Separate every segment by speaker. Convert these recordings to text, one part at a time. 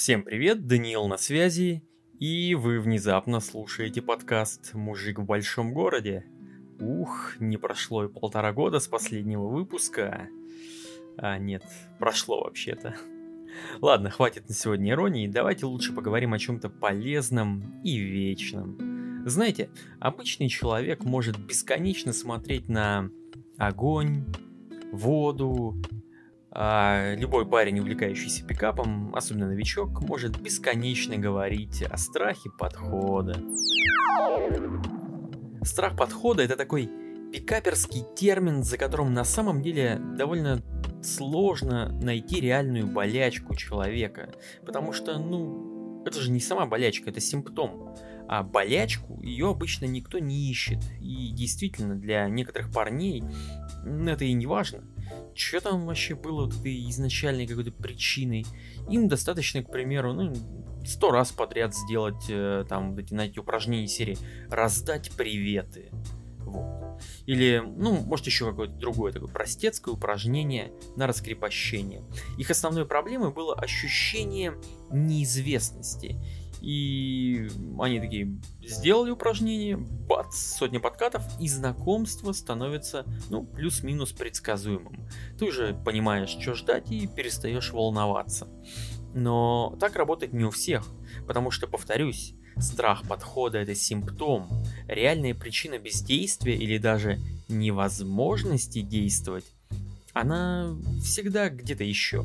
Speaker 1: Всем привет, Даниил на связи, и вы внезапно слушаете подкаст «Мужик в большом городе». Ух, не прошло и полтора года с последнего выпуска. А нет, прошло вообще-то. Ладно, хватит на сегодня иронии, давайте лучше поговорим о чем-то полезном и вечном. Знаете, обычный человек может бесконечно смотреть на огонь, воду, а любой парень, увлекающийся пикапом, особенно новичок, может бесконечно говорить о страхе подхода. Страх подхода это такой пикаперский термин, за которым на самом деле довольно сложно найти реальную болячку человека. Потому что, ну, это же не сама болячка, это симптом. А болячку ее обычно никто не ищет. И действительно, для некоторых парней это и не важно что там вообще было вот этой изначальной какой-то причиной. Им достаточно, к примеру, ну, сто раз подряд сделать э, там вот эти, знаете, упражнения серии «Раздать приветы». Вот. Или, ну, может еще какое-то другое такое простецкое упражнение на раскрепощение. Их основной проблемой было ощущение неизвестности. И они такие сделали упражнение, бац, сотня подкатов, и знакомство становится, ну, плюс-минус предсказуемым. Ты уже понимаешь, что ждать, и перестаешь волноваться. Но так работает не у всех, потому что, повторюсь, страх подхода это симптом, реальная причина бездействия или даже невозможности действовать, она всегда где-то еще.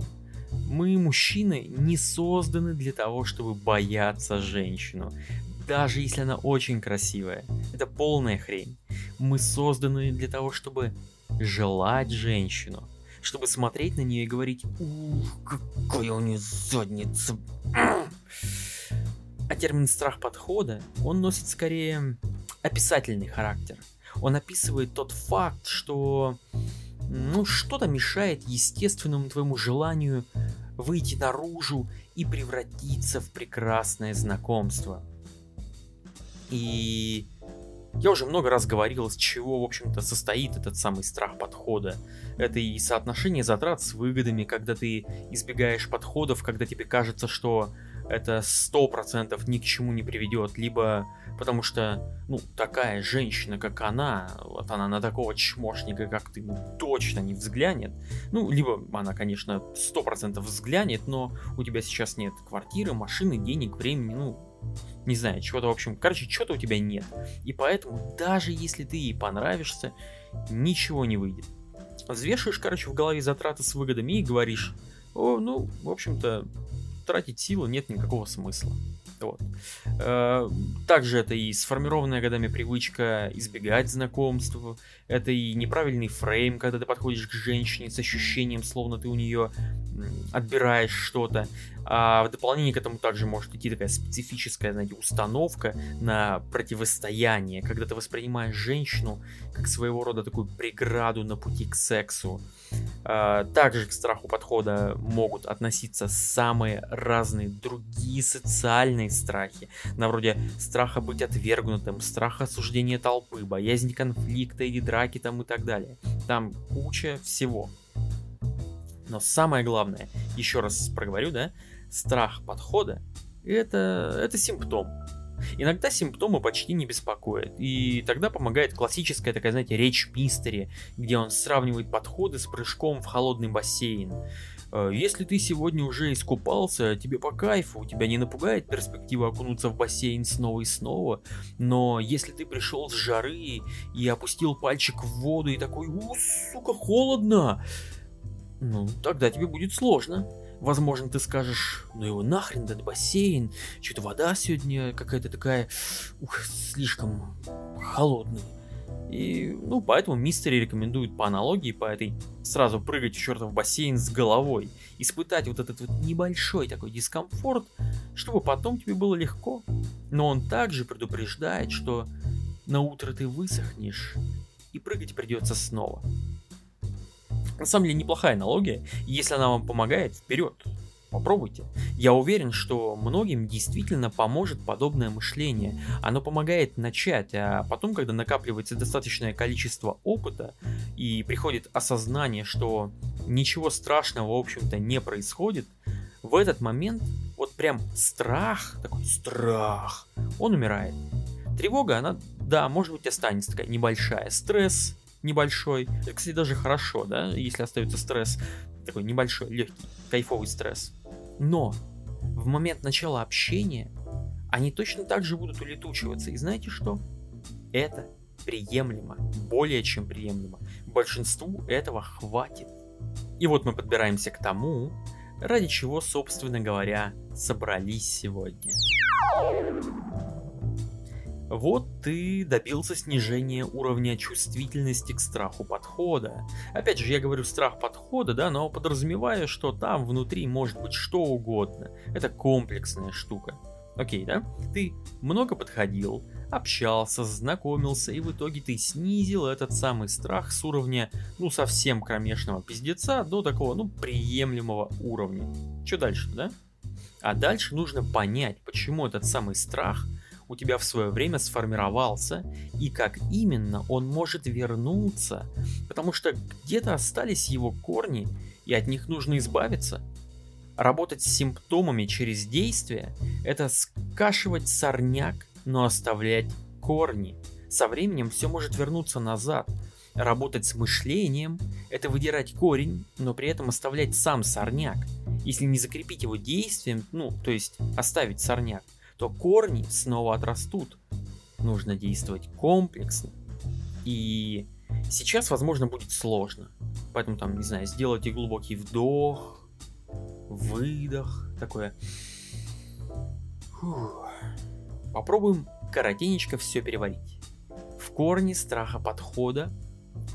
Speaker 1: Мы, мужчины, не созданы для того, чтобы бояться женщину. Даже если она очень красивая. Это полная хрень. Мы созданы для того, чтобы желать женщину. Чтобы смотреть на нее и говорить, ух, какая у нее задница. А термин страх подхода, он носит скорее описательный характер. Он описывает тот факт, что ну, что-то мешает естественному твоему желанию выйти наружу и превратиться в прекрасное знакомство. И я уже много раз говорил, с чего, в общем-то, состоит этот самый страх подхода. Это и соотношение затрат с выгодами, когда ты избегаешь подходов, когда тебе кажется, что это сто процентов ни к чему не приведет, либо потому что, ну, такая женщина, как она, вот она на такого чмошника, как ты, ну, точно не взглянет. Ну, либо она, конечно, сто процентов взглянет, но у тебя сейчас нет квартиры, машины, денег, времени, ну, не знаю, чего-то, в общем, короче, чего-то у тебя нет. И поэтому, даже если ты ей понравишься, ничего не выйдет. Взвешиваешь, короче, в голове затраты с выгодами и говоришь, о, ну, в общем-то, тратить силы нет никакого смысла. Вот. Э, также это и сформированная годами привычка избегать знакомств, это и неправильный фрейм, когда ты подходишь к женщине с ощущением, словно ты у нее отбираешь что-то. А в дополнение к этому также может идти такая специфическая, знаете, установка на противостояние, когда ты воспринимаешь женщину как своего рода такую преграду на пути к сексу. А, также к страху подхода могут относиться самые разные другие социальные страхи, на вроде страха быть отвергнутым, страха осуждения толпы, боязнь конфликта или драки там и так далее. Там куча всего. Но самое главное, еще раз проговорю, да, страх подхода это, это симптом. Иногда симптомы почти не беспокоят, и тогда помогает классическая такая, знаете, речь мистери, где он сравнивает подходы с прыжком в холодный бассейн. Э, если ты сегодня уже искупался, тебе по кайфу, тебя не напугает перспектива окунуться в бассейн снова и снова, но если ты пришел с жары и опустил пальчик в воду и такой, у, сука, холодно, ну, тогда тебе будет сложно. Возможно, ты скажешь, ну его нахрен этот бассейн, что-то вода сегодня какая-то такая, ух, слишком холодная. И, ну, поэтому мистери рекомендуют по аналогии, по этой, сразу прыгать в чертов бассейн с головой, испытать вот этот вот небольшой такой дискомфорт, чтобы потом тебе было легко. Но он также предупреждает, что на утро ты высохнешь, и прыгать придется снова. На самом деле неплохая аналогия, если она вам помогает, вперед, попробуйте. Я уверен, что многим действительно поможет подобное мышление. Оно помогает начать, а потом, когда накапливается достаточное количество опыта и приходит осознание, что ничего страшного, в общем-то, не происходит, в этот момент вот прям страх, такой страх, он умирает. Тревога, она, да, может быть, останется такая небольшая. Стресс небольшой. Кстати, даже хорошо, да, если остается стресс. Такой небольшой, легкий, кайфовый стресс. Но в момент начала общения они точно так же будут улетучиваться. И знаете что? Это приемлемо, более чем приемлемо. Большинству этого хватит. И вот мы подбираемся к тому, ради чего, собственно говоря, собрались сегодня. Вот ты добился снижения уровня чувствительности к страху подхода. Опять же, я говорю страх подхода, да, но подразумеваю, что там внутри может быть что угодно. Это комплексная штука. Окей, да? Ты много подходил, общался, знакомился, и в итоге ты снизил этот самый страх с уровня, ну, совсем кромешного пиздеца до такого, ну, приемлемого уровня. Что дальше, да? А дальше нужно понять, почему этот самый страх у тебя в свое время сформировался и как именно он может вернуться, потому что где-то остались его корни и от них нужно избавиться. Работать с симптомами через действие – это скашивать сорняк, но оставлять корни. Со временем все может вернуться назад. Работать с мышлением – это выдирать корень, но при этом оставлять сам сорняк. Если не закрепить его действием, ну, то есть оставить сорняк, то корни снова отрастут. Нужно действовать комплексно. И сейчас, возможно, будет сложно. Поэтому там, не знаю, сделайте глубокий вдох, выдох, такое. Фух. Попробуем коротенечко все переварить. В корне страха подхода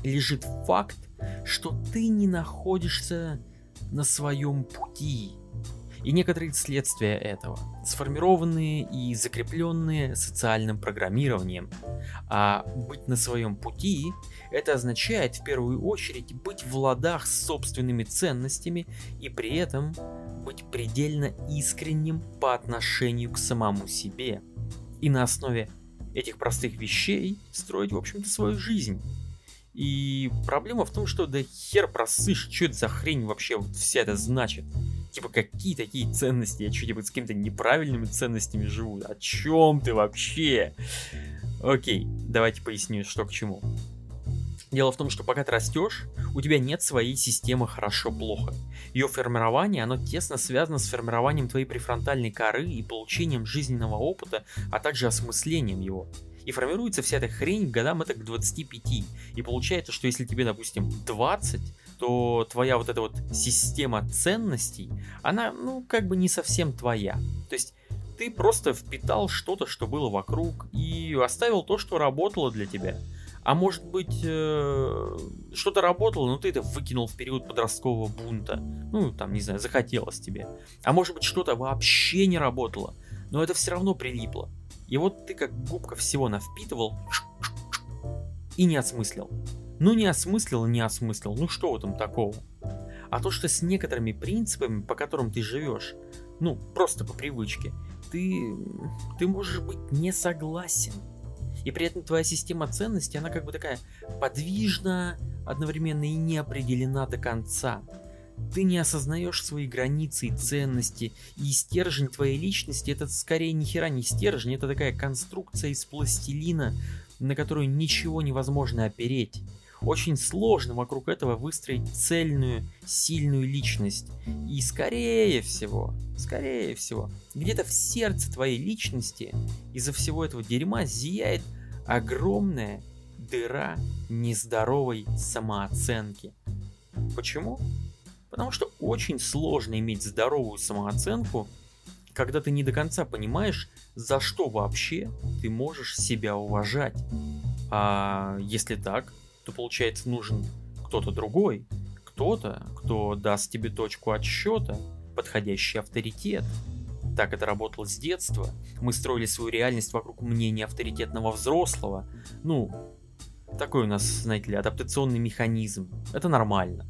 Speaker 1: лежит факт, что ты не находишься на своем пути и некоторые следствия этого, сформированные и закрепленные социальным программированием. А быть на своем пути – это означает в первую очередь быть в ладах с собственными ценностями и при этом быть предельно искренним по отношению к самому себе. И на основе этих простых вещей строить, в общем-то, свою жизнь. И проблема в том, что да хер просышь, что это за хрень вообще вот вся это значит. Типа, какие такие ценности? Я что, типа, с какими-то неправильными ценностями живу? О чем ты вообще? Окей, давайте поясню, что к чему. Дело в том, что пока ты растешь, у тебя нет своей системы хорошо-плохо. Ее формирование, оно тесно связано с формированием твоей префронтальной коры и получением жизненного опыта, а также осмыслением его. И формируется вся эта хрень годам это к 25. И получается, что если тебе, допустим, 20, то твоя вот эта вот система ценностей, она, ну, как бы не совсем твоя. То есть ты просто впитал что-то, что было вокруг, и оставил то, что работало для тебя. А может быть, э, что-то работало, но ты это выкинул в период подросткового бунта. Ну, там, не знаю, захотелось тебе. А может быть, что-то вообще не работало, но это все равно прилипло. И вот ты как губка всего навпитывал и не осмыслил. Ну не осмыслил, не осмыслил, ну что в этом такого? А то, что с некоторыми принципами, по которым ты живешь, ну просто по привычке, ты, ты можешь быть не согласен. И при этом твоя система ценностей, она как бы такая подвижна, одновременно и не определена до конца ты не осознаешь свои границы и ценности, и стержень твоей личности это скорее ни хера не стержень, это такая конструкция из пластилина, на которую ничего невозможно опереть. Очень сложно вокруг этого выстроить цельную, сильную личность. И скорее всего, скорее всего, где-то в сердце твоей личности из-за всего этого дерьма зияет огромная дыра нездоровой самооценки. Почему? Потому что очень сложно иметь здоровую самооценку, когда ты не до конца понимаешь, за что вообще ты можешь себя уважать. А если так, то получается нужен кто-то другой, кто-то, кто даст тебе точку отсчета, подходящий авторитет. Так это работало с детства. Мы строили свою реальность вокруг мнения авторитетного взрослого. Ну, такой у нас, знаете ли, адаптационный механизм. Это нормально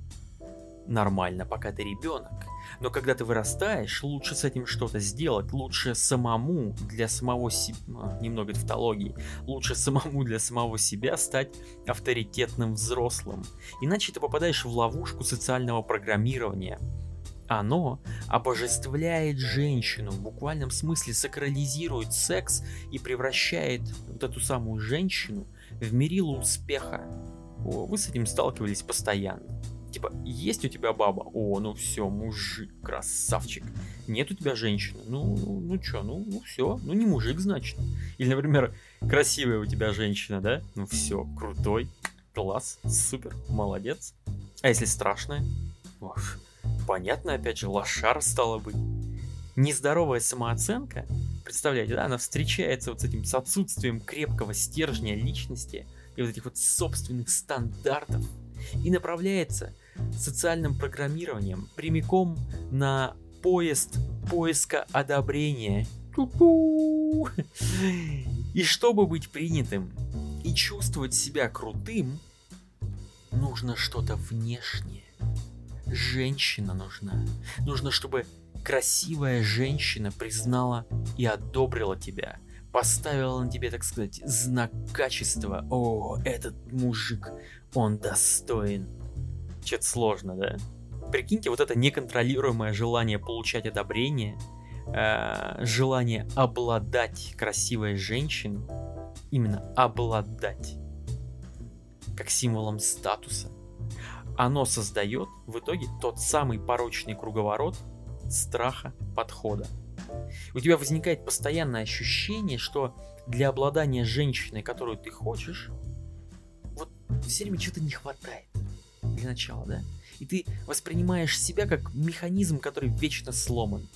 Speaker 1: нормально, пока ты ребенок. Но когда ты вырастаешь, лучше с этим что-то сделать, лучше самому для самого себя, немного тавтологии, лучше самому для самого себя стать авторитетным взрослым. Иначе ты попадаешь в ловушку социального программирования. Оно обожествляет женщину, в буквальном смысле сакрализирует секс и превращает вот эту самую женщину в мерилу успеха. О, вы с этим сталкивались постоянно. Типа, есть у тебя баба? О, ну все, мужик, красавчик. Нет у тебя женщины? Ну, ну, ну чё, ну, ну все, ну не мужик, значит. Или, например, красивая у тебя женщина, да? Ну все, крутой, класс, супер, молодец. А если страшная? Ох, понятно, опять же, лошар стало быть. Нездоровая самооценка, представляете, да, она встречается вот с этим, с отсутствием крепкого стержня личности и вот этих вот собственных стандартов и направляется социальным программированием прямиком на поезд поиска одобрения. И чтобы быть принятым и чувствовать себя крутым, нужно что-то внешнее. Женщина нужна. Нужно, чтобы красивая женщина признала и одобрила тебя. Поставила на тебе, так сказать, знак качества. О, этот мужик, он достоин. Че-то сложно, да? Прикиньте, вот это неконтролируемое желание получать одобрение, э, желание обладать красивой женщиной, именно обладать, как символом статуса, оно создает в итоге тот самый порочный круговорот страха подхода. У тебя возникает постоянное ощущение, что для обладания женщиной, которую ты хочешь, вот все время что-то не хватает для начала, да? И ты воспринимаешь себя как механизм, который вечно сломан.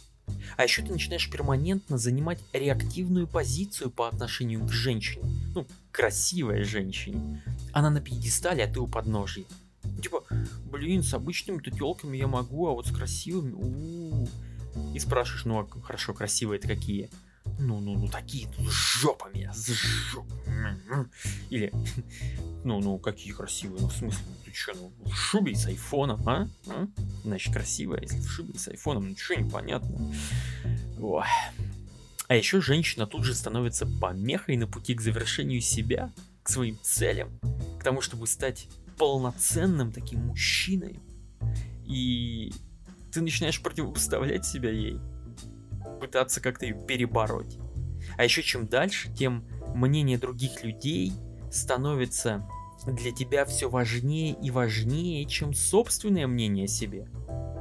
Speaker 1: А еще ты начинаешь перманентно занимать реактивную позицию по отношению к женщине. Ну, красивой женщине. Она на пьедестале, а ты у подножия. Типа, блин, с обычными-то телками я могу, а вот с красивыми... У-у-у. И спрашиваешь, ну а хорошо, красивые это какие? Ну, ну, ну, такие, ну, с жопами, с жопами. Или, ну, ну, какие красивые, ну, в смысле, ну, ты что, ну, в шубе с айфоном, а? а? Значит, красивая, если в шубе с айфоном, ну, что непонятно. Ой. А еще женщина тут же становится помехой на пути к завершению себя, к своим целям, к тому, чтобы стать полноценным таким мужчиной. И ты начинаешь противопоставлять себя ей, пытаться как-то ее перебороть. А еще чем дальше, тем мнение других людей становится для тебя все важнее и важнее, чем собственное мнение о себе.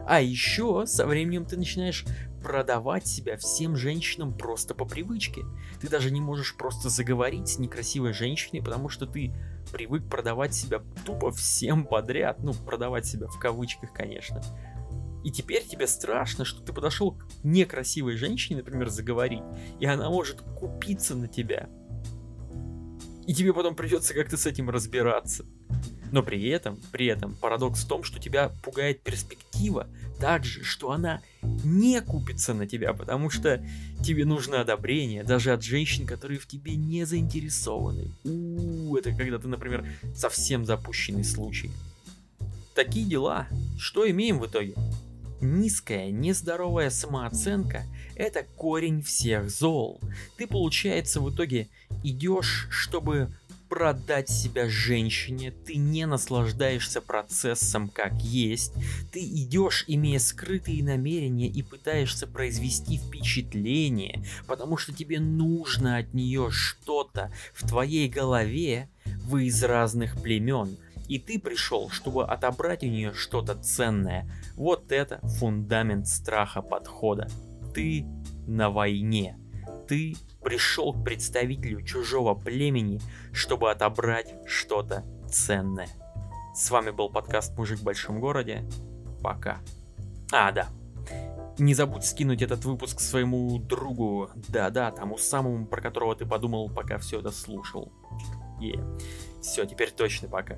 Speaker 1: А еще со временем ты начинаешь продавать себя всем женщинам просто по привычке. Ты даже не можешь просто заговорить с некрасивой женщиной, потому что ты привык продавать себя тупо всем подряд. Ну, продавать себя в кавычках, конечно. И теперь тебе страшно, что ты подошел к некрасивой женщине, например, заговорить, и она может купиться на тебя. И тебе потом придется как-то с этим разбираться. Но при этом, при этом парадокс в том, что тебя пугает перспектива также, что она не купится на тебя, потому что тебе нужно одобрение даже от женщин, которые в тебе не заинтересованы. У, это когда ты, например, совсем запущенный случай. Такие дела. Что имеем в итоге? Низкая, нездоровая самооценка – это корень всех зол. Ты, получается, в итоге идешь, чтобы продать себя женщине, ты не наслаждаешься процессом как есть, ты идешь, имея скрытые намерения и пытаешься произвести впечатление, потому что тебе нужно от нее что-то в твоей голове, вы из разных племен, и ты пришел, чтобы отобрать у нее что-то ценное. Вот это фундамент страха подхода. Ты на войне. Ты пришел к представителю чужого племени, чтобы отобрать что-то ценное. С вами был подкаст «Мужик в большом городе». Пока. А, да. Не забудь скинуть этот выпуск своему другу. Да-да, тому самому, про которого ты подумал, пока все это слушал. И все, теперь точно пока.